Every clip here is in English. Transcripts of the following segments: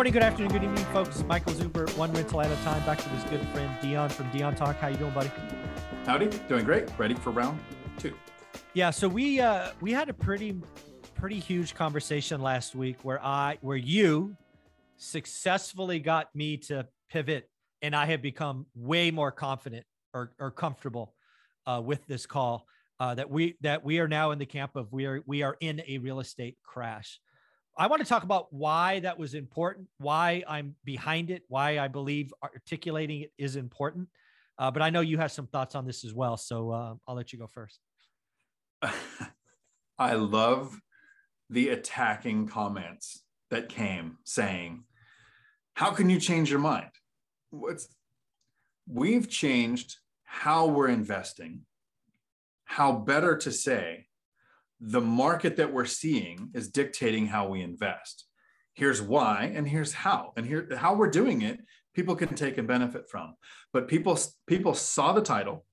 Good morning, good afternoon, good evening, folks. Michael Zuber, one rental at a time. Back to his good friend Dion from Dion Talk. How you doing, buddy? Howdy, doing great. Ready for round two. Yeah, so we uh we had a pretty pretty huge conversation last week where I where you successfully got me to pivot and I have become way more confident or, or comfortable uh, with this call uh, that we that we are now in the camp of we are we are in a real estate crash. I want to talk about why that was important, why I'm behind it, why I believe articulating it is important. Uh, but I know you have some thoughts on this as well, so uh, I'll let you go first. I love the attacking comments that came saying, "How can you change your mind?" What's we've changed how we're investing how better to say the market that we're seeing is dictating how we invest. Here's why, and here's how, and here how we're doing it. People can take and benefit from, but people people saw the title,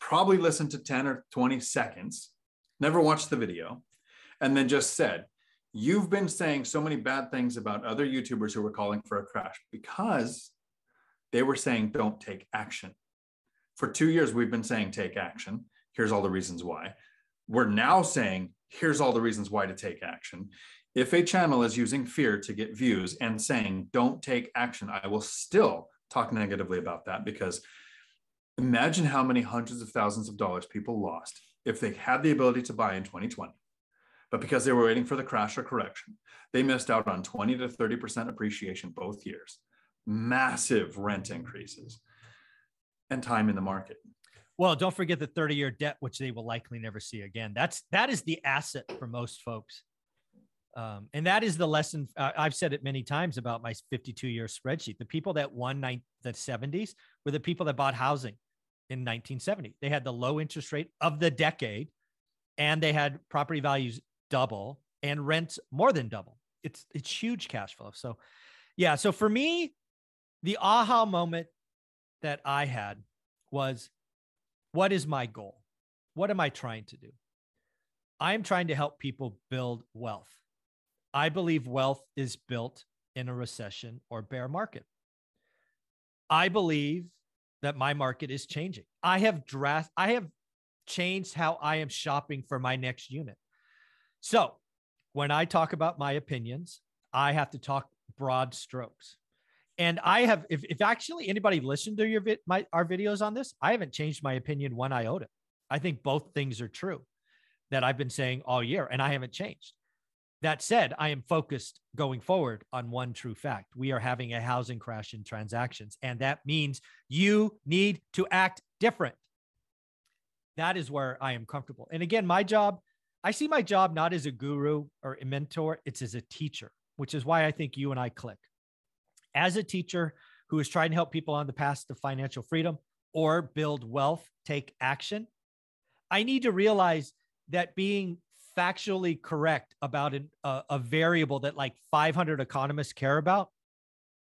probably listened to 10 or 20 seconds, never watched the video, and then just said, "You've been saying so many bad things about other YouTubers who were calling for a crash because they were saying don't take action." For two years, we've been saying take action Here's all the reasons why. We're now saying, here's all the reasons why to take action. If a channel is using fear to get views and saying, don't take action, I will still talk negatively about that because imagine how many hundreds of thousands of dollars people lost if they had the ability to buy in 2020 but because they were waiting for the crash or correction, they missed out on 20 to 30% appreciation both years, massive rent increases, and time in the market. Well, don't forget the 30 year debt, which they will likely never see again. That's that is the asset for most folks. Um, and that is the lesson. Uh, I've said it many times about my 52 year spreadsheet. The people that won ni- the 70s were the people that bought housing in 1970. They had the low interest rate of the decade and they had property values double and rents more than double. It's, it's huge cash flow. So, yeah. So for me, the aha moment that I had was what is my goal? What am I trying to do? I am trying to help people build wealth. I believe wealth is built in a recession or bear market. I believe that my market is changing. I have draft I have changed how I am shopping for my next unit. So, when I talk about my opinions, I have to talk broad strokes. And I have, if, if actually anybody listened to your vid, my our videos on this, I haven't changed my opinion one iota. I think both things are true that I've been saying all year, and I haven't changed. That said, I am focused going forward on one true fact. We are having a housing crash in transactions, and that means you need to act different. That is where I am comfortable. And again, my job, I see my job not as a guru or a mentor, it's as a teacher, which is why I think you and I click as a teacher who is trying to help people on the path to financial freedom or build wealth, take action, I need to realize that being factually correct about an, a, a variable that like 500 economists care about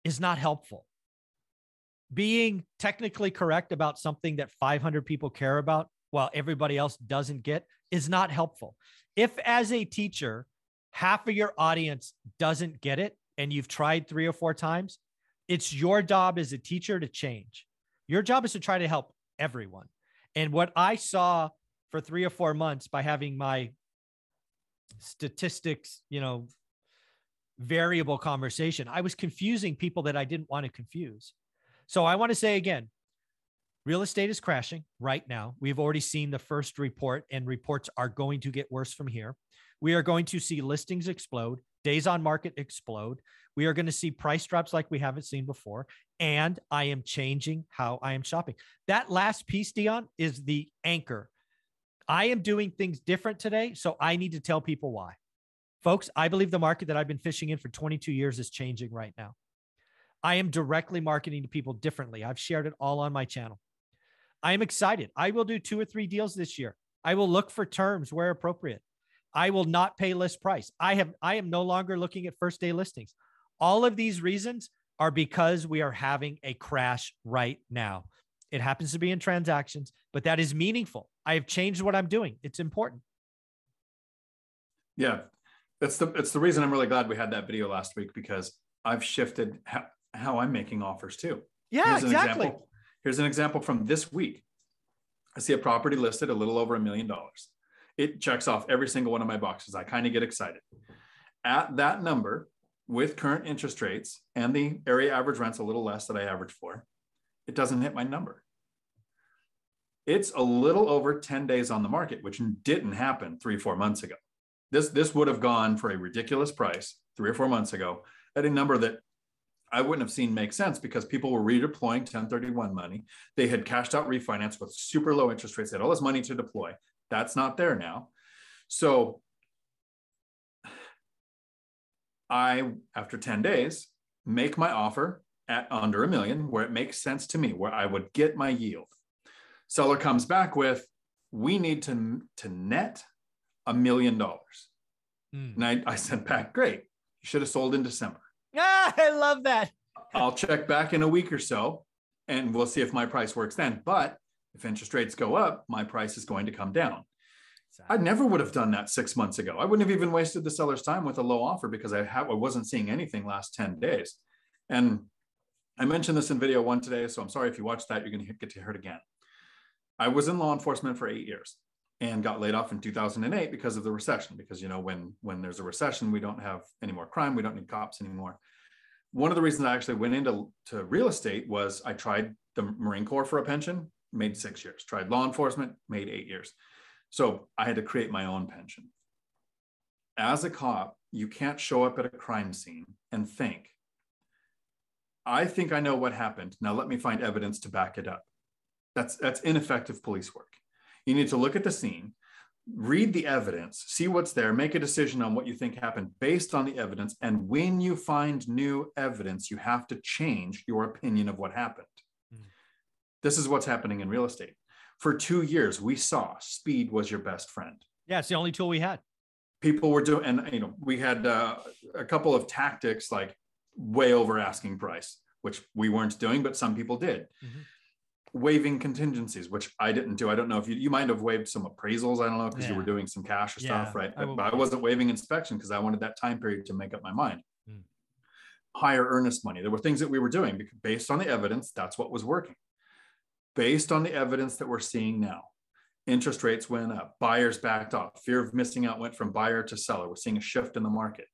is not helpful. Being technically correct about something that 500 people care about while everybody else doesn't get is not helpful. If, as a teacher, half of your audience doesn't get it, and you've tried three or four times, it's your job as a teacher to change. Your job is to try to help everyone. And what I saw for three or four months by having my statistics, you know, variable conversation, I was confusing people that I didn't want to confuse. So I want to say again, real estate is crashing right now. We've already seen the first report, and reports are going to get worse from here. We are going to see listings explode days on market explode. We are going to see price drops like we haven't seen before. And I am changing how I am shopping. That last piece, Dion, is the anchor. I am doing things different today. So I need to tell people why. Folks, I believe the market that I've been fishing in for 22 years is changing right now. I am directly marketing to people differently. I've shared it all on my channel. I am excited. I will do two or three deals this year. I will look for terms where appropriate. I will not pay list price. I have I am no longer looking at first day listings. All of these reasons are because we are having a crash right now. It happens to be in transactions, but that is meaningful. I have changed what I'm doing. It's important. Yeah. That's the it's the reason I'm really glad we had that video last week because I've shifted how, how I'm making offers too. Yeah, Here's exactly. Example. Here's an example from this week. I see a property listed a little over a million dollars. It checks off every single one of my boxes. I kind of get excited. At that number, with current interest rates and the area average rents a little less that I average for, it doesn't hit my number. It's a little over 10 days on the market, which didn't happen three, four months ago. This, this would have gone for a ridiculous price three or four months ago at a number that I wouldn't have seen make sense because people were redeploying 1031 money. They had cashed out refinance with super low interest rates, they had all this money to deploy. That's not there now. So I, after 10 days, make my offer at under a million where it makes sense to me, where I would get my yield. Seller comes back with, we need to, to net a million dollars. Mm. And I, I sent back, great. You should have sold in December. Ah, I love that. I'll check back in a week or so and we'll see if my price works then. But if interest rates go up, my price is going to come down. I never would have done that six months ago. I wouldn't have even wasted the seller's time with a low offer because I, have, I wasn't seeing anything last 10 days. And I mentioned this in video one today. So I'm sorry if you watched that, you're going to get to hear it again. I was in law enforcement for eight years and got laid off in 2008 because of the recession. Because, you know, when, when there's a recession, we don't have any more crime. We don't need cops anymore. One of the reasons I actually went into to real estate was I tried the Marine Corps for a pension, made six years, tried law enforcement, made eight years. So I had to create my own pension. As a cop, you can't show up at a crime scene and think, I think I know what happened. Now let me find evidence to back it up. That's that's ineffective police work. You need to look at the scene, read the evidence, see what's there, make a decision on what you think happened based on the evidence. And when you find new evidence, you have to change your opinion of what happened. Mm. This is what's happening in real estate. For two years, we saw speed was your best friend. Yeah, it's the only tool we had. People were doing, and you know, we had uh, a couple of tactics like way over asking price, which we weren't doing, but some people did. Mm-hmm waiving contingencies, which I didn't do. I don't know if you you might have waived some appraisals. I don't know because yeah. you were doing some cash or yeah, stuff, right? I but I wasn't waiving inspection because I wanted that time period to make up my mind. Hmm. Higher earnest money. There were things that we were doing because based on the evidence, that's what was working. Based on the evidence that we're seeing now, interest rates went up, buyers backed off, fear of missing out went from buyer to seller. We're seeing a shift in the market.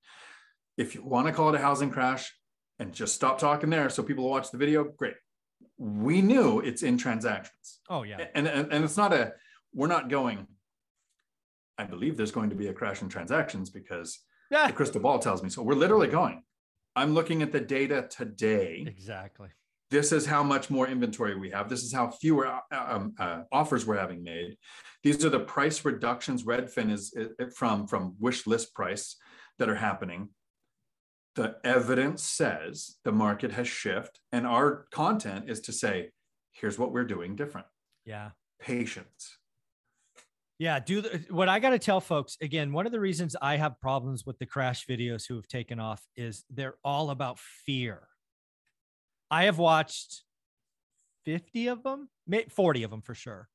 If you want to call it a housing crash and just stop talking there so people watch the video, great we knew it's in transactions. Oh yeah. And, and and it's not a we're not going. I believe there's going to be a crash in transactions because yeah. the crystal ball tells me so. We're literally going. I'm looking at the data today. Exactly. This is how much more inventory we have. This is how fewer uh, um, uh, offers we're having made. These are the price reductions. Redfin is, is from from wish list price that are happening. The evidence says the market has shifted and our content is to say here's what we're doing different. Yeah. Patience. Yeah do the, what i got to tell folks again one of the reasons i have problems with the crash videos who have taken off is they're all about fear i have watched 50 of them 40 of them for sure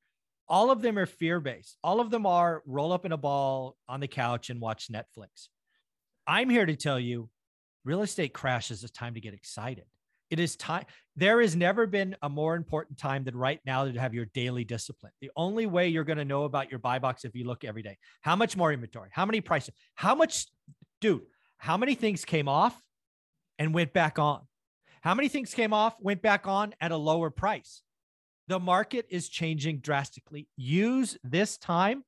all of them are fear based all of them are roll up in a ball on the couch and watch netflix i'm here to tell you real estate crashes is time to get excited. It is time. There has never been a more important time than right now to have your daily discipline. The only way you're going to know about your buy box if you look every day. How much more inventory? How many prices? How much, dude? How many things came off and went back on? How many things came off, went back on at a lower price? The market is changing drastically. Use this time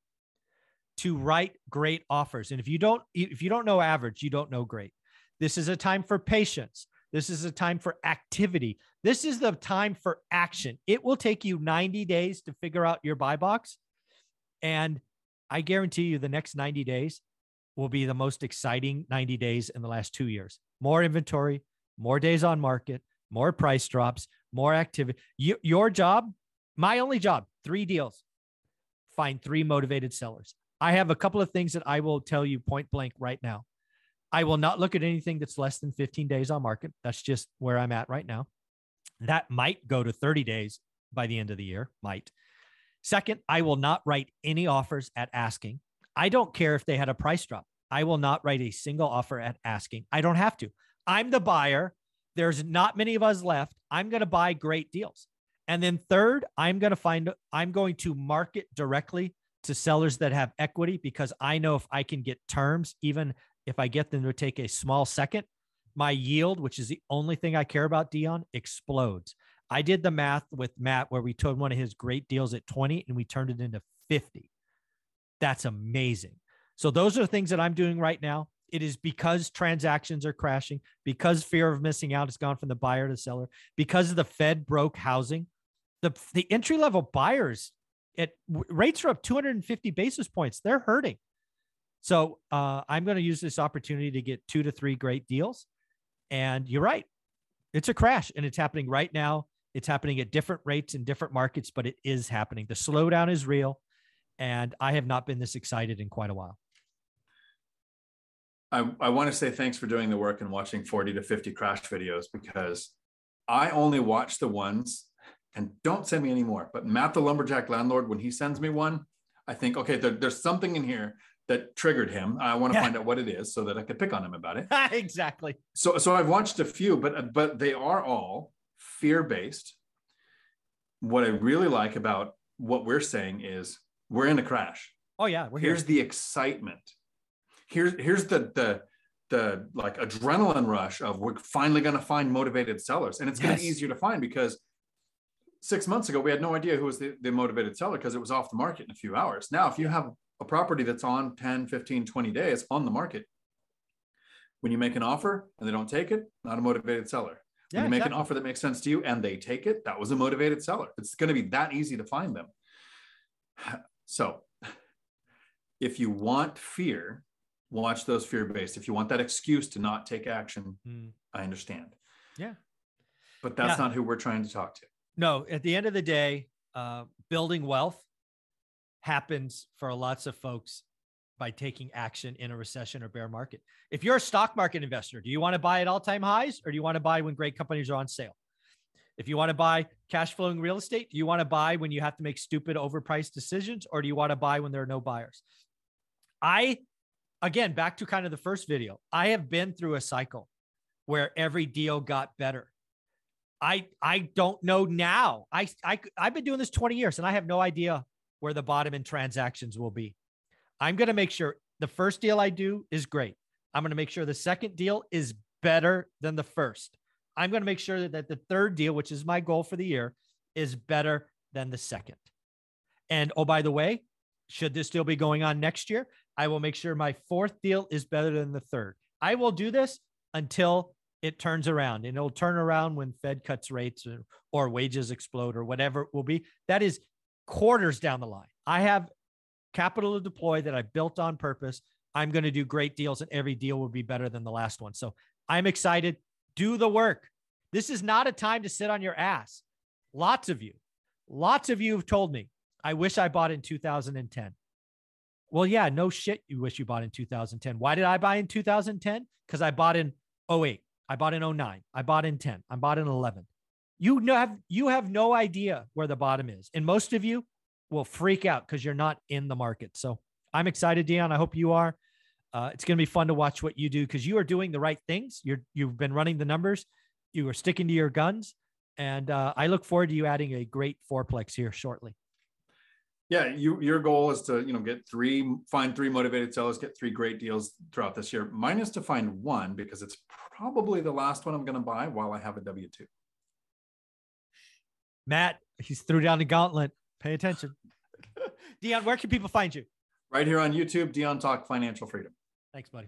to write great offers. And if you don't, if you don't know average, you don't know great. This is a time for patience. This is a time for activity. This is the time for action. It will take you 90 days to figure out your buy box. And I guarantee you, the next 90 days, will be the most exciting 90 days in the last two years. More inventory, more days on market, more price drops, more activity. You, your job, my only job, three deals. Find three motivated sellers. I have a couple of things that I will tell you point blank right now. I will not look at anything that's less than 15 days on market. That's just where I'm at right now. That might go to 30 days by the end of the year, might. Second, I will not write any offers at asking. I don't care if they had a price drop. I will not write a single offer at asking. I don't have to. I'm the buyer. There's not many of us left. I'm going to buy great deals. And then third, I'm going to find I'm going to market directly to sellers that have equity because I know if I can get terms even if I get them to take a small second, my yield, which is the only thing I care about, Dion, explodes. I did the math with Matt where we took one of his great deals at 20 and we turned it into 50. That's amazing. So those are the things that I'm doing right now. It is because transactions are crashing, because fear of missing out has gone from the buyer to seller, because the Fed broke housing. The, the entry level buyers at rates are up 250 basis points. They're hurting. So uh, I'm going to use this opportunity to get two to three great deals. And you're right. It's a crash and it's happening right now. It's happening at different rates in different markets, but it is happening. The slowdown is real. And I have not been this excited in quite a while. I, I want to say thanks for doing the work and watching 40 to 50 crash videos because I only watch the ones and don't send me any more. But Matt, the lumberjack landlord, when he sends me one, I think, okay, there, there's something in here that triggered him. I want to yeah. find out what it is so that I could pick on him about it. exactly. So, so I've watched a few, but but they are all fear based. What I really like about what we're saying is we're in a crash. Oh yeah, here's here. the excitement. Here's here's the the the like adrenaline rush of we're finally going to find motivated sellers, and it's yes. going to be easier to find because six months ago we had no idea who was the, the motivated seller because it was off the market in a few hours. Now, if you have a property that's on 10, 15, 20 days on the market, when you make an offer and they don't take it, not a motivated seller. When yeah, you make exactly. an offer that makes sense to you and they take it, that was a motivated seller. It's going to be that easy to find them. So if you want fear, watch those fear based. If you want that excuse to not take action, mm. I understand. Yeah. But that's yeah. not who we're trying to talk to. No, at the end of the day, uh, building wealth happens for lots of folks by taking action in a recession or bear market. If you're a stock market investor, do you want to buy at all time highs or do you want to buy when great companies are on sale? If you want to buy cash flowing real estate, do you want to buy when you have to make stupid overpriced decisions or do you want to buy when there are no buyers? I, again, back to kind of the first video, I have been through a cycle where every deal got better. I I don't know now. I, I I've been doing this 20 years and I have no idea where the bottom in transactions will be. I'm going to make sure the first deal I do is great. I'm going to make sure the second deal is better than the first. I'm going to make sure that the third deal, which is my goal for the year, is better than the second. And oh, by the way, should this deal be going on next year, I will make sure my fourth deal is better than the third. I will do this until it turns around and it'll turn around when Fed cuts rates or, or wages explode or whatever it will be. That is quarters down the line. I have capital to deploy that I built on purpose. I'm going to do great deals and every deal will be better than the last one. So I'm excited. Do the work. This is not a time to sit on your ass. Lots of you, lots of you have told me, I wish I bought in 2010. Well, yeah, no shit. You wish you bought in 2010. Why did I buy in 2010? Because I bought in 08. I bought in 09. I bought in 10. I bought in 11. You know, have you have no idea where the bottom is, and most of you will freak out because you're not in the market. So I'm excited, Dion. I hope you are. Uh, it's going to be fun to watch what you do because you are doing the right things. You're you've been running the numbers. You are sticking to your guns, and uh, I look forward to you adding a great fourplex here shortly. Yeah, you your goal is to you know get three, find three motivated sellers, get three great deals throughout this year. Mine is to find one because it's probably the last one I'm going to buy while I have a W two. Matt, he's threw down the gauntlet. Pay attention. Dion, where can people find you? Right here on YouTube, Dion Talk Financial Freedom. Thanks, buddy.